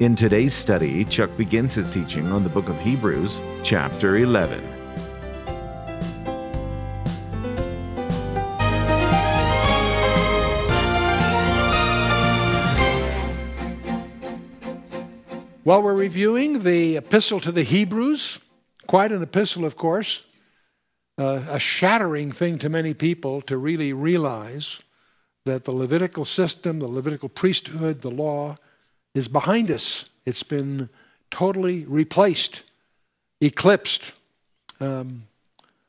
In today's study, Chuck begins his teaching on the book of Hebrews, chapter 11. Well, we're reviewing the epistle to the Hebrews, quite an epistle, of course, uh, a shattering thing to many people to really realize that the Levitical system, the Levitical priesthood, the law is behind us. It's been totally replaced, eclipsed, um,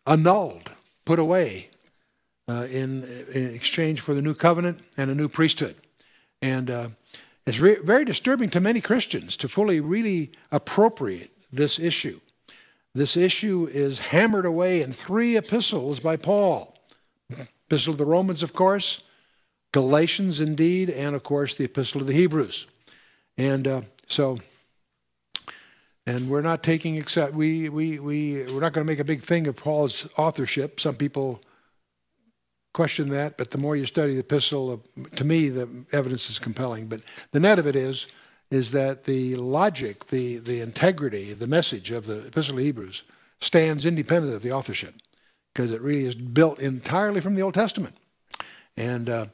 annulled, put away uh, in, in, exchange for the new covenant and a new priesthood. And uh, it's re- very disturbing to many Christians to fully really appropriate this issue. This issue is hammered away in three epistles by Paul Epistle of the Romans, of course, Galatians, indeed, and of course, the Epistle of the Hebrews. And uh, so, and we're not taking except we we we we're not going to make a big thing of Paul's authorship. Some people question that, but the more you study the epistle, to me, the evidence is compelling. But the net of it is, is that the logic, the, the integrity, the message of the epistle of Hebrews stands independent of the authorship because it really is built entirely from the Old Testament. And uh,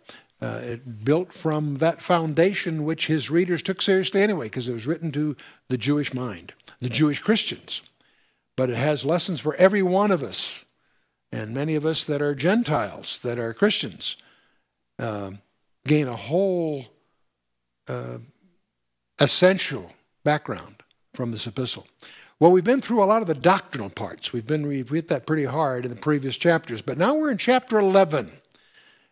uh, it built from that foundation which his readers took seriously anyway because it was written to the Jewish mind, the Jewish Christians. But it has lessons for every one of us and many of us that are Gentiles, that are Christians, uh, gain a whole uh, essential background from this epistle. Well, we've been through a lot of the doctrinal parts. We've been we've hit that pretty hard in the previous chapters, but now we're in chapter 11,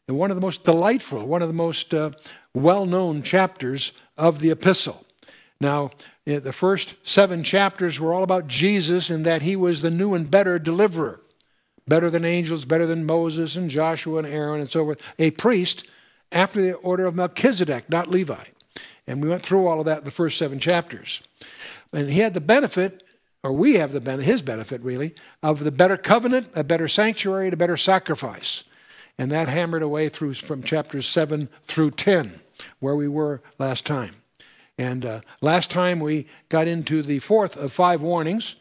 and one of the most delightful, one of the most uh, well-known chapters of the epistle. Now, eh, the first seven chapters were all about Jesus and that he was the new and better deliverer better than angels, better than Moses and Joshua and Aaron and so forth, a priest after the order of Melchizedek, not Levi. And we went through all of that in the first seven chapters. And he had the benefit, or we have the benefit, his benefit really, of the better covenant, a better sanctuary, and a better sacrifice. And that hammered away through from chapters 7 through 10, where we were last time. And uh, last time we got into the fourth of five warnings,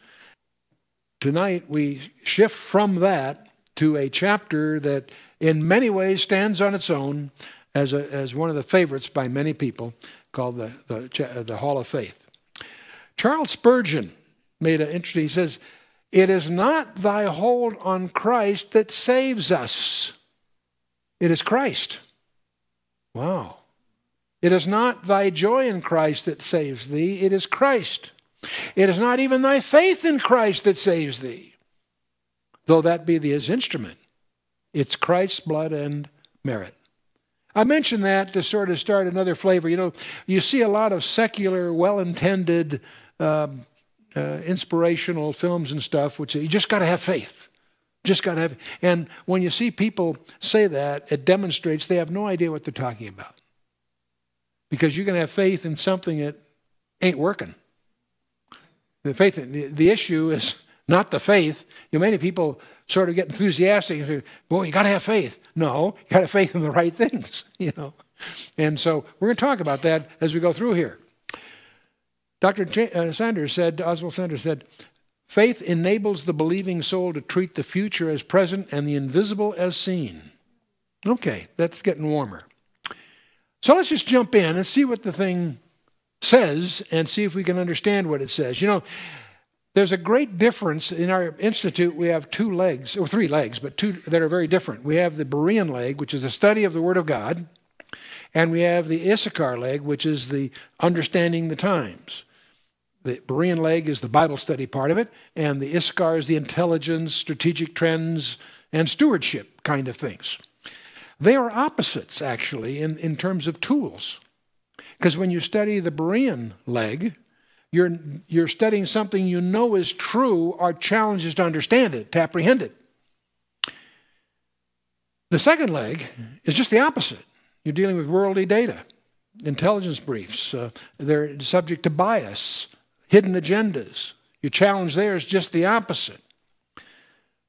Tonight, we shift from that to a chapter that, in many ways, stands on its own as, a, as one of the favorites by many people, called the, the, the Hall of Faith. Charles Spurgeon made an interesting, he says, It is not thy hold on Christ that saves us, it is Christ. Wow. It is not thy joy in Christ that saves thee, it is Christ. It is not even thy faith in Christ that saves thee, though that be his instrument. It's Christ's blood and merit. I mention that to sort of start another flavor. You know, you see a lot of secular, well intended, um, uh, inspirational films and stuff which say you just got to have faith. Just got to have. And when you see people say that, it demonstrates they have no idea what they're talking about. Because you can have faith in something that ain't working. The faith, the, the issue is not the faith. You know, many people sort of get enthusiastic and say, "Boy, you got to have faith." No, you got to have faith in the right things. You know, and so we're going to talk about that as we go through here. Dr. Uh, Sanders said, Oswald Sanders said, faith enables the believing soul to treat the future as present and the invisible as seen. Okay, that's getting warmer. So let's just jump in and see what the thing says and see if we can understand what it says. You know, there's a great difference in our institute. We have two legs, or three legs, but two that are very different. We have the Berean leg, which is the study of the Word of God, and we have the Issachar leg, which is the understanding the times. The Berean leg is the Bible study part of it, and the Issachar is the intelligence, strategic trends, and stewardship kind of things. They are opposites, actually, in, in terms of tools. Because when you study the Berean leg, you're, you're studying something you know is true, our challenge is to understand it, to apprehend it. The second leg is just the opposite. You're dealing with worldly data, intelligence briefs. Uh, they're subject to bias, hidden agendas. Your challenge there is just the opposite.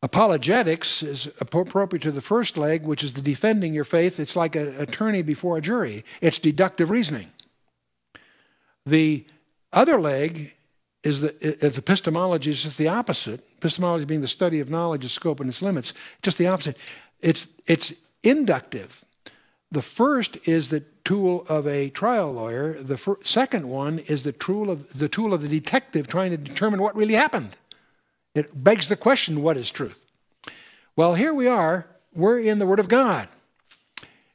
Apologetics is appropriate to the first leg, which is the defending your faith. It's like an attorney before a jury, it's deductive reasoning. The other leg is, the, is epistemology is just the opposite. Epistemology being the study of knowledge, its scope, and its limits. Just the opposite. It's, it's inductive. The first is the tool of a trial lawyer. The fir- second one is the tool of the tool of the detective trying to determine what really happened. It begs the question, what is truth? Well, here we are. We're in the Word of God.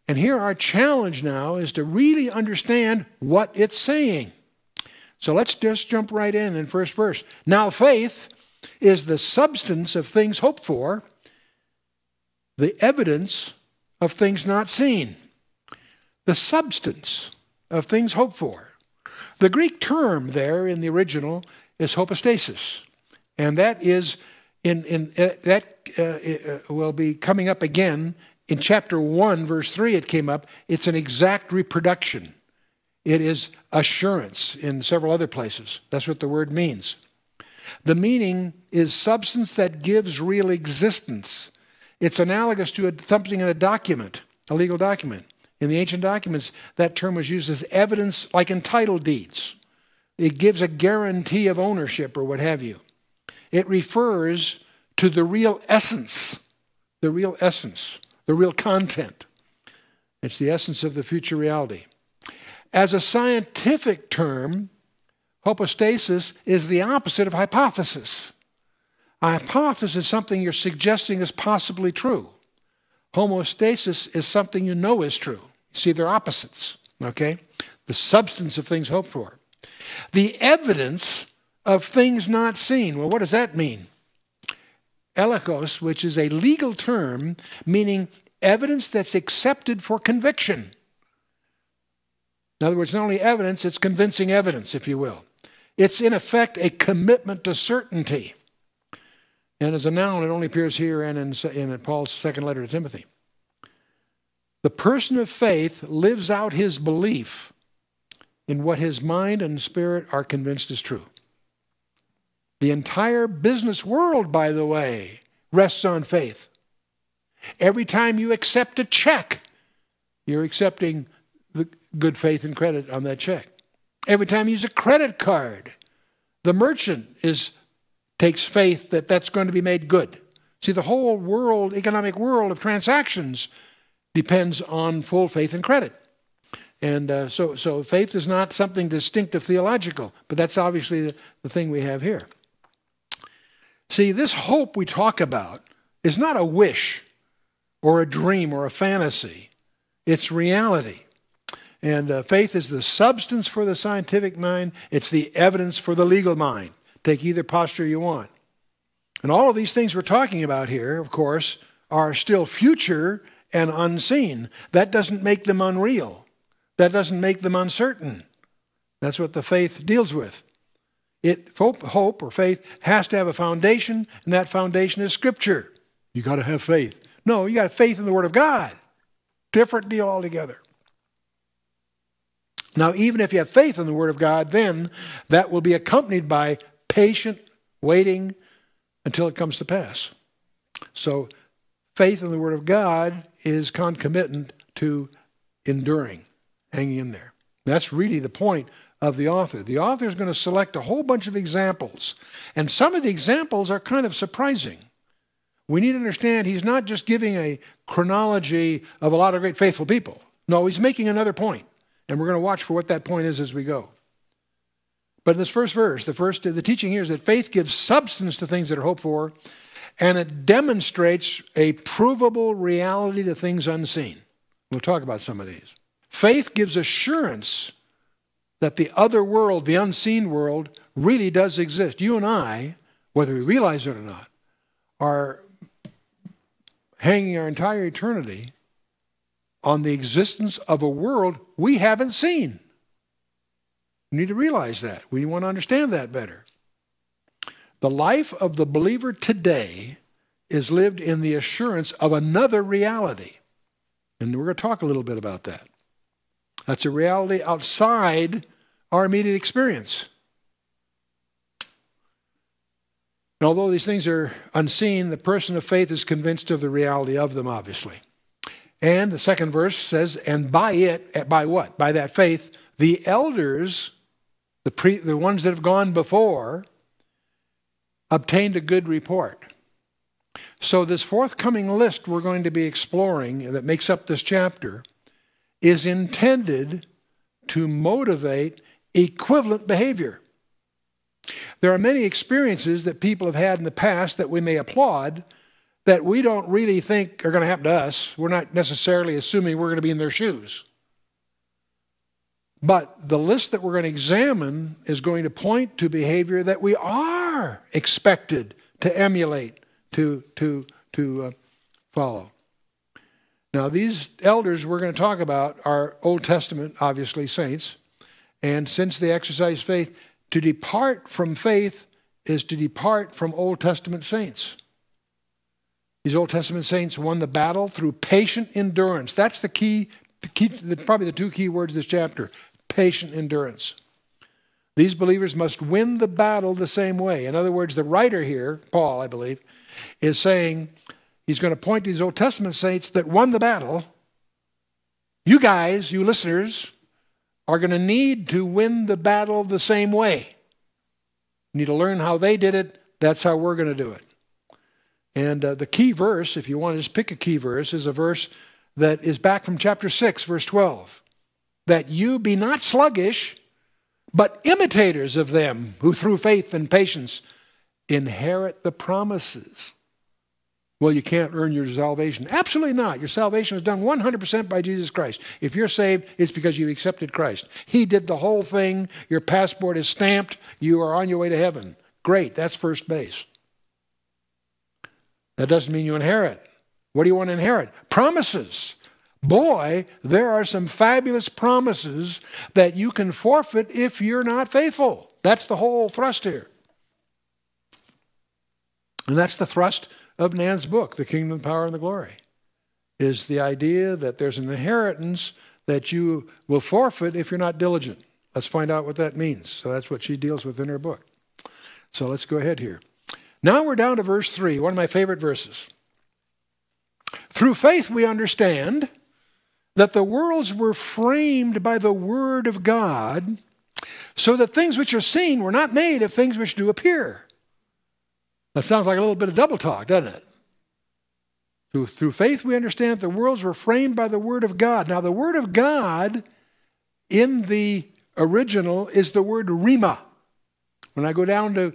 And here our challenge now is to really understand what it's saying. So let's just jump right in in first verse. Now faith is the substance of things hoped for, the evidence of things not seen. The substance of things hoped for. The Greek term there in the original is hypostasis, and that is in, in uh, that uh, uh, will be coming up again in chapter 1 verse 3 it came up. It's an exact reproduction. It is assurance in several other places. That's what the word means. The meaning is substance that gives real existence. It's analogous to a, something in a document, a legal document. In the ancient documents, that term was used as evidence, like in title deeds. It gives a guarantee of ownership or what have you. It refers to the real essence, the real essence, the real content. It's the essence of the future reality. As a scientific term, hypostasis is the opposite of hypothesis. A hypothesis is something you're suggesting is possibly true. Hypostasis is something you know is true. See, they're opposites, okay? The substance of things hoped for. The evidence of things not seen. Well, what does that mean? Elikos, which is a legal term meaning evidence that's accepted for conviction. In other words, not only evidence, it's convincing evidence, if you will. It's in effect a commitment to certainty. And as a noun, it only appears here and in, in Paul's second letter to Timothy. The person of faith lives out his belief in what his mind and spirit are convinced is true. The entire business world, by the way, rests on faith. Every time you accept a check, you're accepting the good faith and credit on that check. Every time you use a credit card, the merchant is takes faith that that's going to be made good. See, the whole world, economic world of transactions depends on full faith and credit. And uh, so, so faith is not something distinctive theological, but that's obviously the, the thing we have here. See, this hope we talk about is not a wish or a dream or a fantasy, it's reality. And uh, faith is the substance for the scientific mind, it's the evidence for the legal mind. Take either posture you want. And all of these things we're talking about here, of course, are still future and unseen. That doesn't make them unreal. That doesn't make them uncertain. That's what the faith deals with. It hope, or faith has to have a foundation, and that foundation is Scripture. You got to have faith. No, you got faith in the Word of God. Different deal altogether. Now, even if you have faith in the Word of God, then that will be accompanied by patient, waiting until it comes to pass. So, faith in the Word of God is concomitant to enduring, hanging in there. That's really the point of the author. The author is going to select a whole bunch of examples, and some of the examples are kind of surprising. We need to understand he's not just giving a chronology of a lot of great faithful people. No, he's making another point, and we're going to watch for what that point is as we go. But in this first verse, the first the teaching here is that faith gives substance to things that are hoped for, and it demonstrates a provable reality to things unseen. We'll talk about some of these. Faith gives assurance that the other world, the unseen world, really does exist. You and I, whether we realize it or not, are hanging our entire eternity on the existence of a world we haven't seen. We need to realize that. We want to understand that better. The life of the believer today is lived in the assurance of another reality. And we're going to talk a little bit about that. That's a reality outside our immediate experience. And although these things are unseen, the person of faith is convinced of the reality of them, obviously. And the second verse says, and by it, by what? By that faith, the elders, the, pre, the ones that have gone before, obtained a good report. So, this forthcoming list we're going to be exploring that makes up this chapter is intended to motivate equivalent behavior. There are many experiences that people have had in the past that we may applaud that we don't really think are going to happen to us. We're not necessarily assuming we're going to be in their shoes. But the list that we're going to examine is going to point to behavior that we are expected to emulate, to, to, to uh, follow. Now, these elders we're going to talk about are Old Testament, obviously, saints. And since they exercise faith, to depart from faith is to depart from Old Testament saints. These Old Testament saints won the battle through patient endurance. That's the key, the key probably the two key words of this chapter patient endurance. These believers must win the battle the same way. In other words, the writer here, Paul, I believe, is saying he's going to point to these Old Testament saints that won the battle. You guys, you listeners, are going to need to win the battle the same way. You need to learn how they did it. That's how we're going to do it. And uh, the key verse, if you want to just pick a key verse, is a verse that is back from chapter 6, verse 12. That you be not sluggish, but imitators of them who through faith and patience inherit the promises. Well, you can't earn your salvation. Absolutely not. Your salvation is done 100% by Jesus Christ. If you're saved, it's because you accepted Christ. He did the whole thing. Your passport is stamped. You are on your way to heaven. Great. That's first base. That doesn't mean you inherit. What do you want to inherit? Promises. Boy, there are some fabulous promises that you can forfeit if you're not faithful. That's the whole thrust here. And that's the thrust of Nan's book, The Kingdom, Power, and the Glory, is the idea that there's an inheritance that you will forfeit if you're not diligent. Let's find out what that means. So that's what she deals with in her book. So let's go ahead here. Now we're down to verse 3, one of my favorite verses. Through faith, we understand that the worlds were framed by the Word of God, so that things which are seen were not made of things which do appear. That sounds like a little bit of double talk, doesn't it? Through, through faith, we understand that the worlds were framed by the Word of God. Now, the Word of God in the original is the word Rhema. When I go down to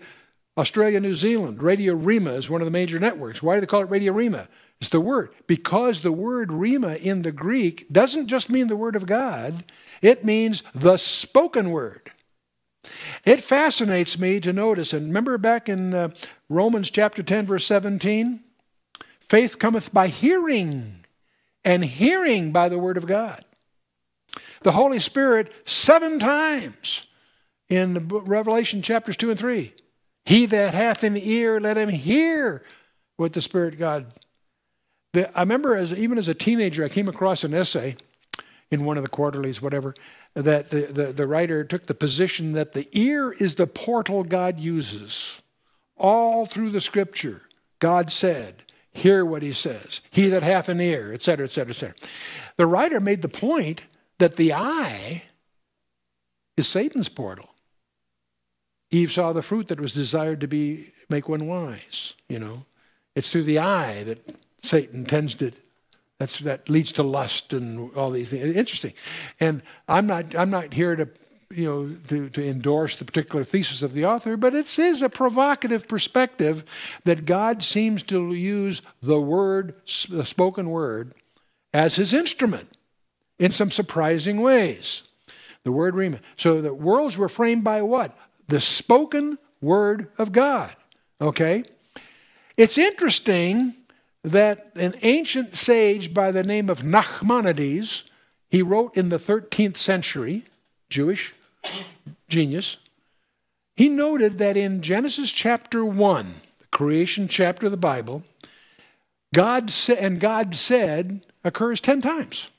Australia, New Zealand, Radio Rhema is one of the major networks. Why do they call it Radio Rhema? It's the word. Because the word Rhema in the Greek doesn't just mean the Word of God, it means the spoken word. It fascinates me to notice, and remember back in uh, Romans chapter 10, verse 17? Faith cometh by hearing, and hearing by the word of God. The Holy Spirit, seven times in Revelation chapters 2 and 3. He that hath an ear, let him hear what the Spirit God. The, I remember as even as a teenager, I came across an essay in one of the quarterlies, whatever, that the, the, the writer took the position that the ear is the portal God uses. All through the scripture, God said, Hear what he says. He that hath an ear, etc., etc., etc. The writer made the point that the eye is Satan's portal. Eve saw the fruit that was desired to be make one wise. You know, it's through the eye that Satan tends to that's, that leads to lust and all these things. Interesting. And I'm not, I'm not here to, you know, to, to endorse the particular thesis of the author, but it is a provocative perspective that God seems to use the word, the spoken word, as his instrument in some surprising ways. The word rhema. So the worlds were framed by what? The spoken word of God. Okay? It's interesting that an ancient sage by the name of Nachmanides, he wrote in the 13th century, Jewish genius. He noted that in Genesis chapter 1, the creation chapter of the Bible, God said, and God said occurs 10 times.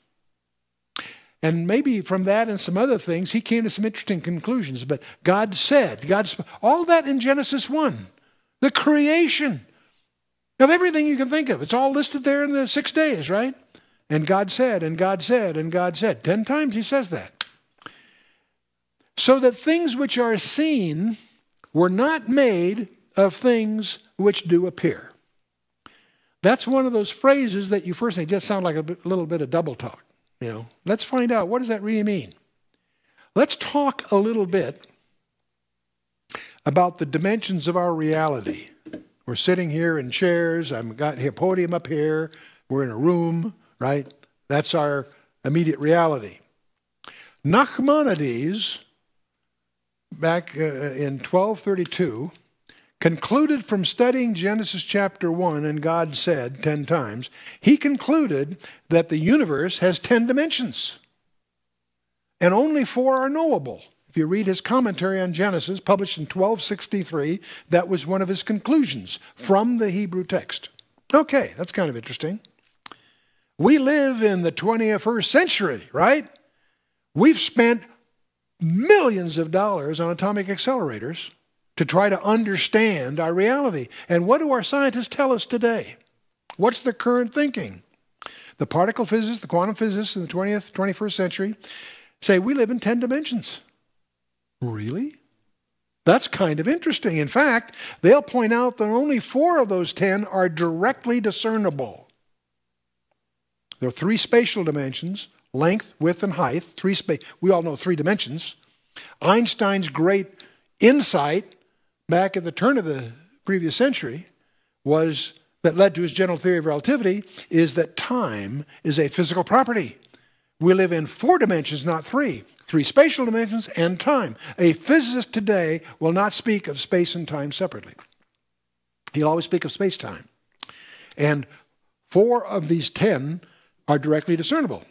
And maybe from that and some other things, he came to some interesting conclusions. But God said, God, all that in Genesis 1, the creation of everything you can think of. It's all listed there in the six days, right? And God said, and God said, and God said. Ten times he says that. So that things which are seen were not made of things which do appear. That's one of those phrases that you first think just sound like a little bit of double talk. You know, let's find out what does that really mean. Let's talk a little bit about the dimensions of our reality. We're sitting here in chairs. I've got a podium up here. We're in a room, right? That's our immediate reality. Nachmanides, back uh, in 1232, concluded from studying Genesis chapter 1, and God said 10 times, he concluded that the universe has 10 dimensions, and only four are knowable. If you read his commentary on Genesis, published in 1263, that was one of his conclusions from the Hebrew text. Okay, that's kind of interesting. We live in the 21st century, right? We've spent millions of dollars on atomic accelerators to try to understand our reality. And what do our scientists tell us today? What's the current thinking? The particle physicists, the quantum physicists in the 20th, 21st century say we live in 10 dimensions. Really? That's kind of interesting. In fact, they'll point out that only four of those 10 are directly discernible. There are three spatial dimensions length, width, and height. Three spa- we all know three dimensions. Einstein's great insight back at the turn of the previous century was that led to his general theory of relativity is that time is a physical property. We live in four dimensions, not three three spatial dimensions and time. A physicist today will not speak of space and time separately, he'll always speak of space time. And four of these ten are directly discernible.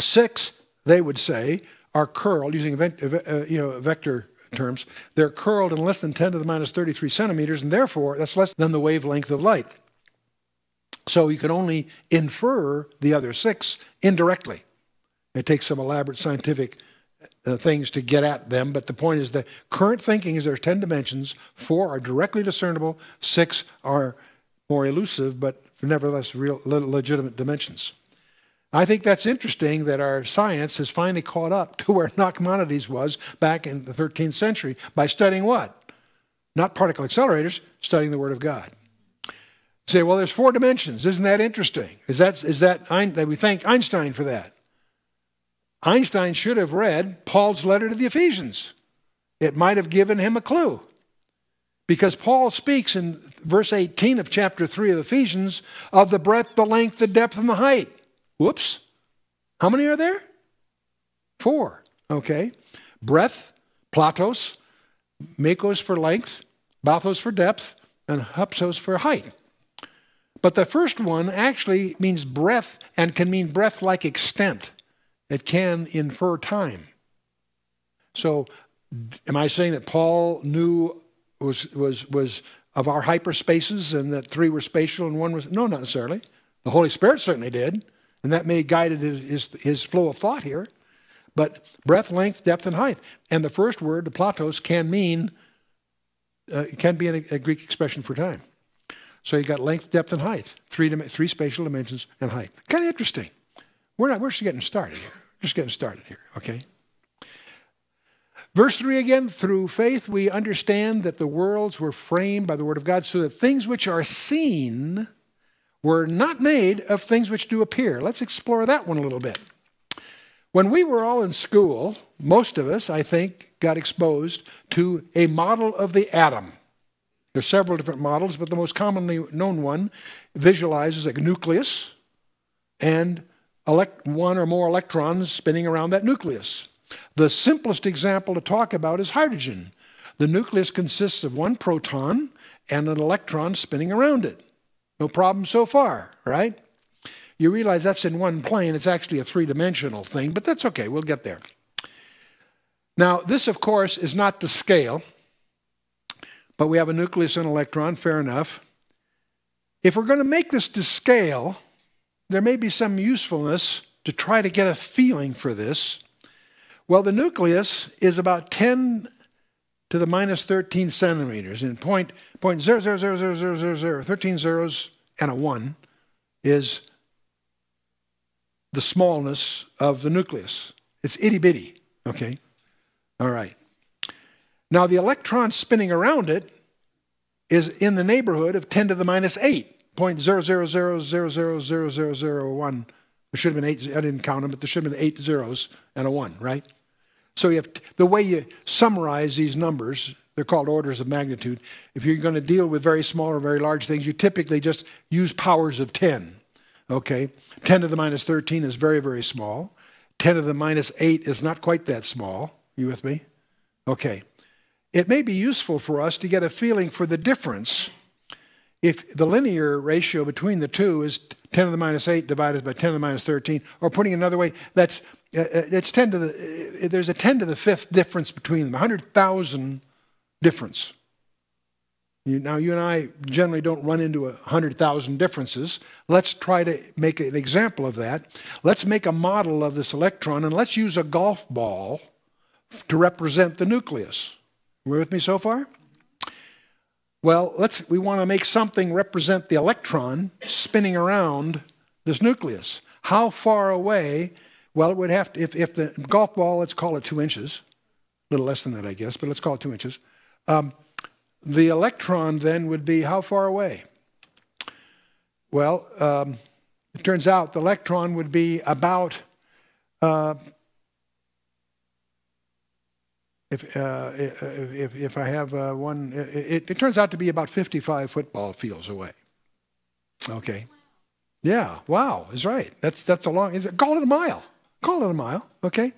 Six, they would say, are curled, using uh, you know, vector terms, they're curled in less than 10 to the minus 33 centimeters, and therefore that's less than the wavelength of light. So you can only infer the other six indirectly. It takes some elaborate scientific uh, things to get at them, but the point is that current thinking is there's 10 dimensions, four are directly discernible, six are more elusive, but nevertheless real, legitimate dimensions. I think that's interesting that our science has finally caught up to where Nachmanides was back in the 13th century by studying what? Not particle accelerators, studying the Word of God. say, well, there's four dimensions. Isn't that interesting? Is that, is that, that we thank Einstein for that? Einstein should have read Paul's letter to the Ephesians. It might have given him a clue. Because Paul speaks in verse 18 of chapter 3 of Ephesians of the breadth, the length, the depth, and the height. Whoops. How many are there? Four. Okay. Breadth, platos, makos for length, bathos for depth, and hupsos for height. But the first one actually means breadth and can mean breadth like extent. It can infer time. So, am I saying that Paul knew was was was of our hyperspaces and that three were spatial and one was no, not necessarily. The Holy Spirit certainly did, and that may have guided his, his, his flow of thought here. But breadth, length, depth, and height. And the first word, the platos, can mean uh, can be a, a Greek expression for time. So you got length, depth, and height, three, three spatial dimensions and height. Kind of interesting. We're not, we're just getting started here. Just getting started here, okay? Verse 3 again, through faith we understand that the worlds were framed by the word of God so that things which are seen were not made of things which do appear. Let's explore that one a little bit. When we were all in school, most of us, I think, got exposed to a model of the atom. There's several different models, but the most commonly known one visualizes a nucleus and elect- one or more electrons spinning around that nucleus. The simplest example to talk about is hydrogen. The nucleus consists of one proton and an electron spinning around it. No problem so far, right? You realize that's in one plane. It's actually a three dimensional thing, but that's okay. We'll get there. Now, this, of course, is not the scale, but we have a nucleus and electron, fair enough. If we're going to make this to scale, there may be some usefulness to try to get a feeling for this. Well, the nucleus is about 10 to the minus 13 centimeters. And point, point 0, 0, 0, 0, 0, 0, 0, 13 zeros and a 1 is the smallness of the nucleus. It's itty bitty, okay? All right. Now, the electron spinning around it is in the neighborhood of 10 to the minus 8, point 0, 0, 0, 0, 0, 0, 0, 0, 1. There should have been eight, I didn't count them, but there should have been eight zeros and a 1, right? So you have the way you summarize these numbers, they're called orders of magnitude. If you're going to deal with very small or very large things, you typically just use powers of 10. Okay? 10 to the minus 13 is very, very small. 10 to the minus 8 is not quite that small. You with me? Okay. It may be useful for us to get a feeling for the difference if the linear ratio between the two is 10 to the minus 8 divided by 10 to the minus 13, or putting it another way, that's uh, uh, it's 10 to the, uh, there's a 10 to the fifth difference between them, 100,000 difference. You, now, you and I generally don't run into 100,000 differences. Let's try to make an example of that. Let's make a model of this electron and let's use a golf ball to represent the nucleus. You with me so far? Well, let's, we want to make something represent the electron spinning around this nucleus. How far away well, it would have to, if, if the golf ball, let's call it two inches, a little less than that, I guess, but let's call it two inches. Um, the electron then would be how far away? Well, um, it turns out the electron would be about, uh, if, uh, if, if I have uh, one, it, it turns out to be about 55 football fields away. Okay. Yeah, wow, is right. That's, that's a long, is it, call it a mile. Call it a mile, okay?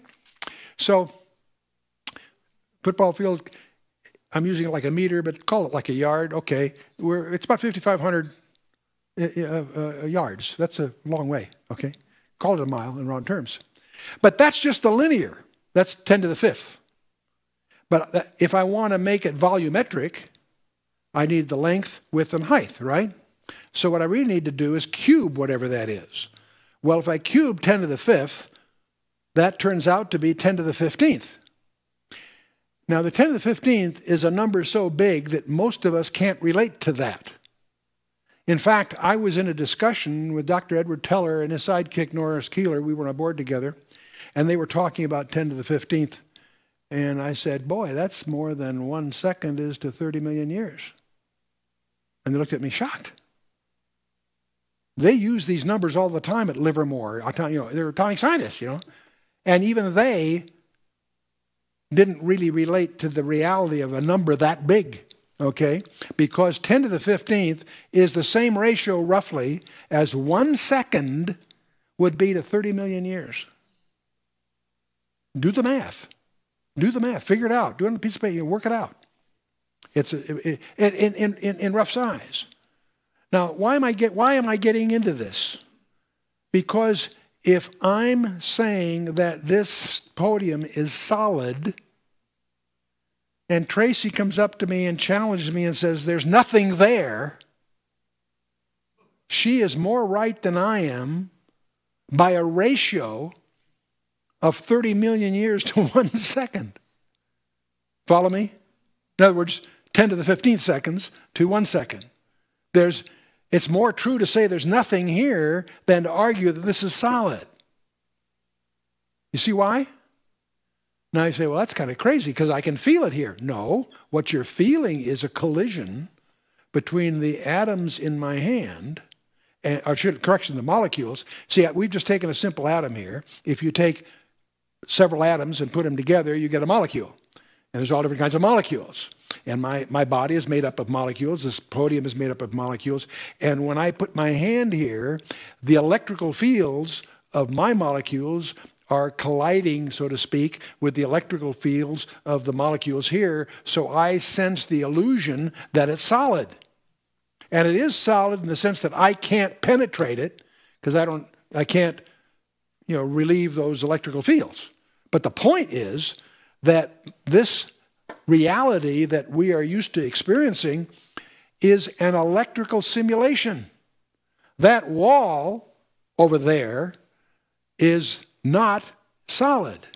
So, football field, I'm using it like a meter, but call it like a yard, okay? We're, it's about 5,500 uh, uh, uh, yards. That's a long way, okay? Call it a mile in round terms. But that's just the linear. That's 10 to the fifth. But uh, if I want to make it volumetric, I need the length, width, and height, right? So what I really need to do is cube whatever that is. Well, if I cube 10 to the fifth, that turns out to be 10 to the 15th. Now, the 10 to the 15th is a number so big that most of us can't relate to that. In fact, I was in a discussion with Dr. Edward Teller and his sidekick Norris Keeler. We were on a board together, and they were talking about 10 to the 15th. And I said, Boy, that's more than one second is to 30 million years. And they looked at me shocked. They use these numbers all the time at Livermore. You know, they're atomic scientists, you know. And even they didn't really relate to the reality of a number that big, okay? Because 10 to the 15th is the same ratio, roughly, as one second would be to 30 million years. Do the math. Do the math. Figure it out. Do it on a piece of paper. Work it out. It's a, it, in, in, in, in rough size. Now, why am, I get, why am I getting into this? Because if I'm saying that this podium is solid, and Tracy comes up to me and challenges me and says, There's nothing there, she is more right than I am by a ratio of 30 million years to one second. Follow me? In other words, 10 to the 15th seconds to one second. There's it's more true to say there's nothing here than to argue that this is solid. You see why? Now you say, well, that's kind of crazy because I can feel it here. No, what you're feeling is a collision between the atoms in my hand, and, or should, correction, the molecules. See, we've just taken a simple atom here. If you take several atoms and put them together, you get a molecule. And there's all different kinds of molecules. And my, my body is made up of molecules. This podium is made up of molecules. And when I put my hand here, the electrical fields of my molecules are colliding, so to speak, with the electrical fields of the molecules here. So I sense the illusion that it's solid. And it is solid in the sense that I can't penetrate it because I don't I can't you know relieve those electrical fields. But the point is that this reality that we are used to experiencing is an electrical simulation. That wall over there is not solid.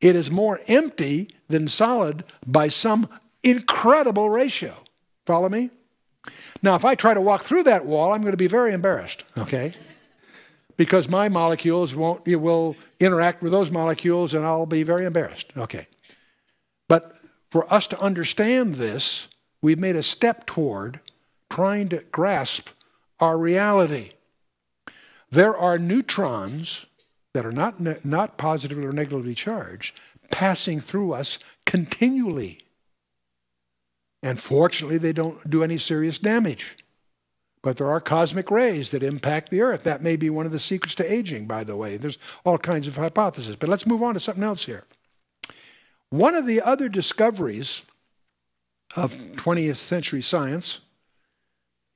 It is more empty than solid by some incredible ratio. Follow me? Now, if I try to walk through that wall, I'm going to be very embarrassed, okay? Because my molecules won't, it will interact with those molecules and I'll be very embarrassed, okay? But for us to understand this, we've made a step toward trying to grasp our reality. There are neutrons that are not, not positively or negatively charged passing through us continually. And fortunately, they don't do any serious damage. But there are cosmic rays that impact the earth. That may be one of the secrets to aging, by the way. There's all kinds of hypotheses. But let's move on to something else here. One of the other discoveries of 20th century science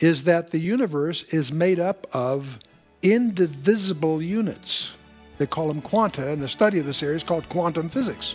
is that the universe is made up of indivisible units. They call them quanta, and the study of this area is called quantum physics.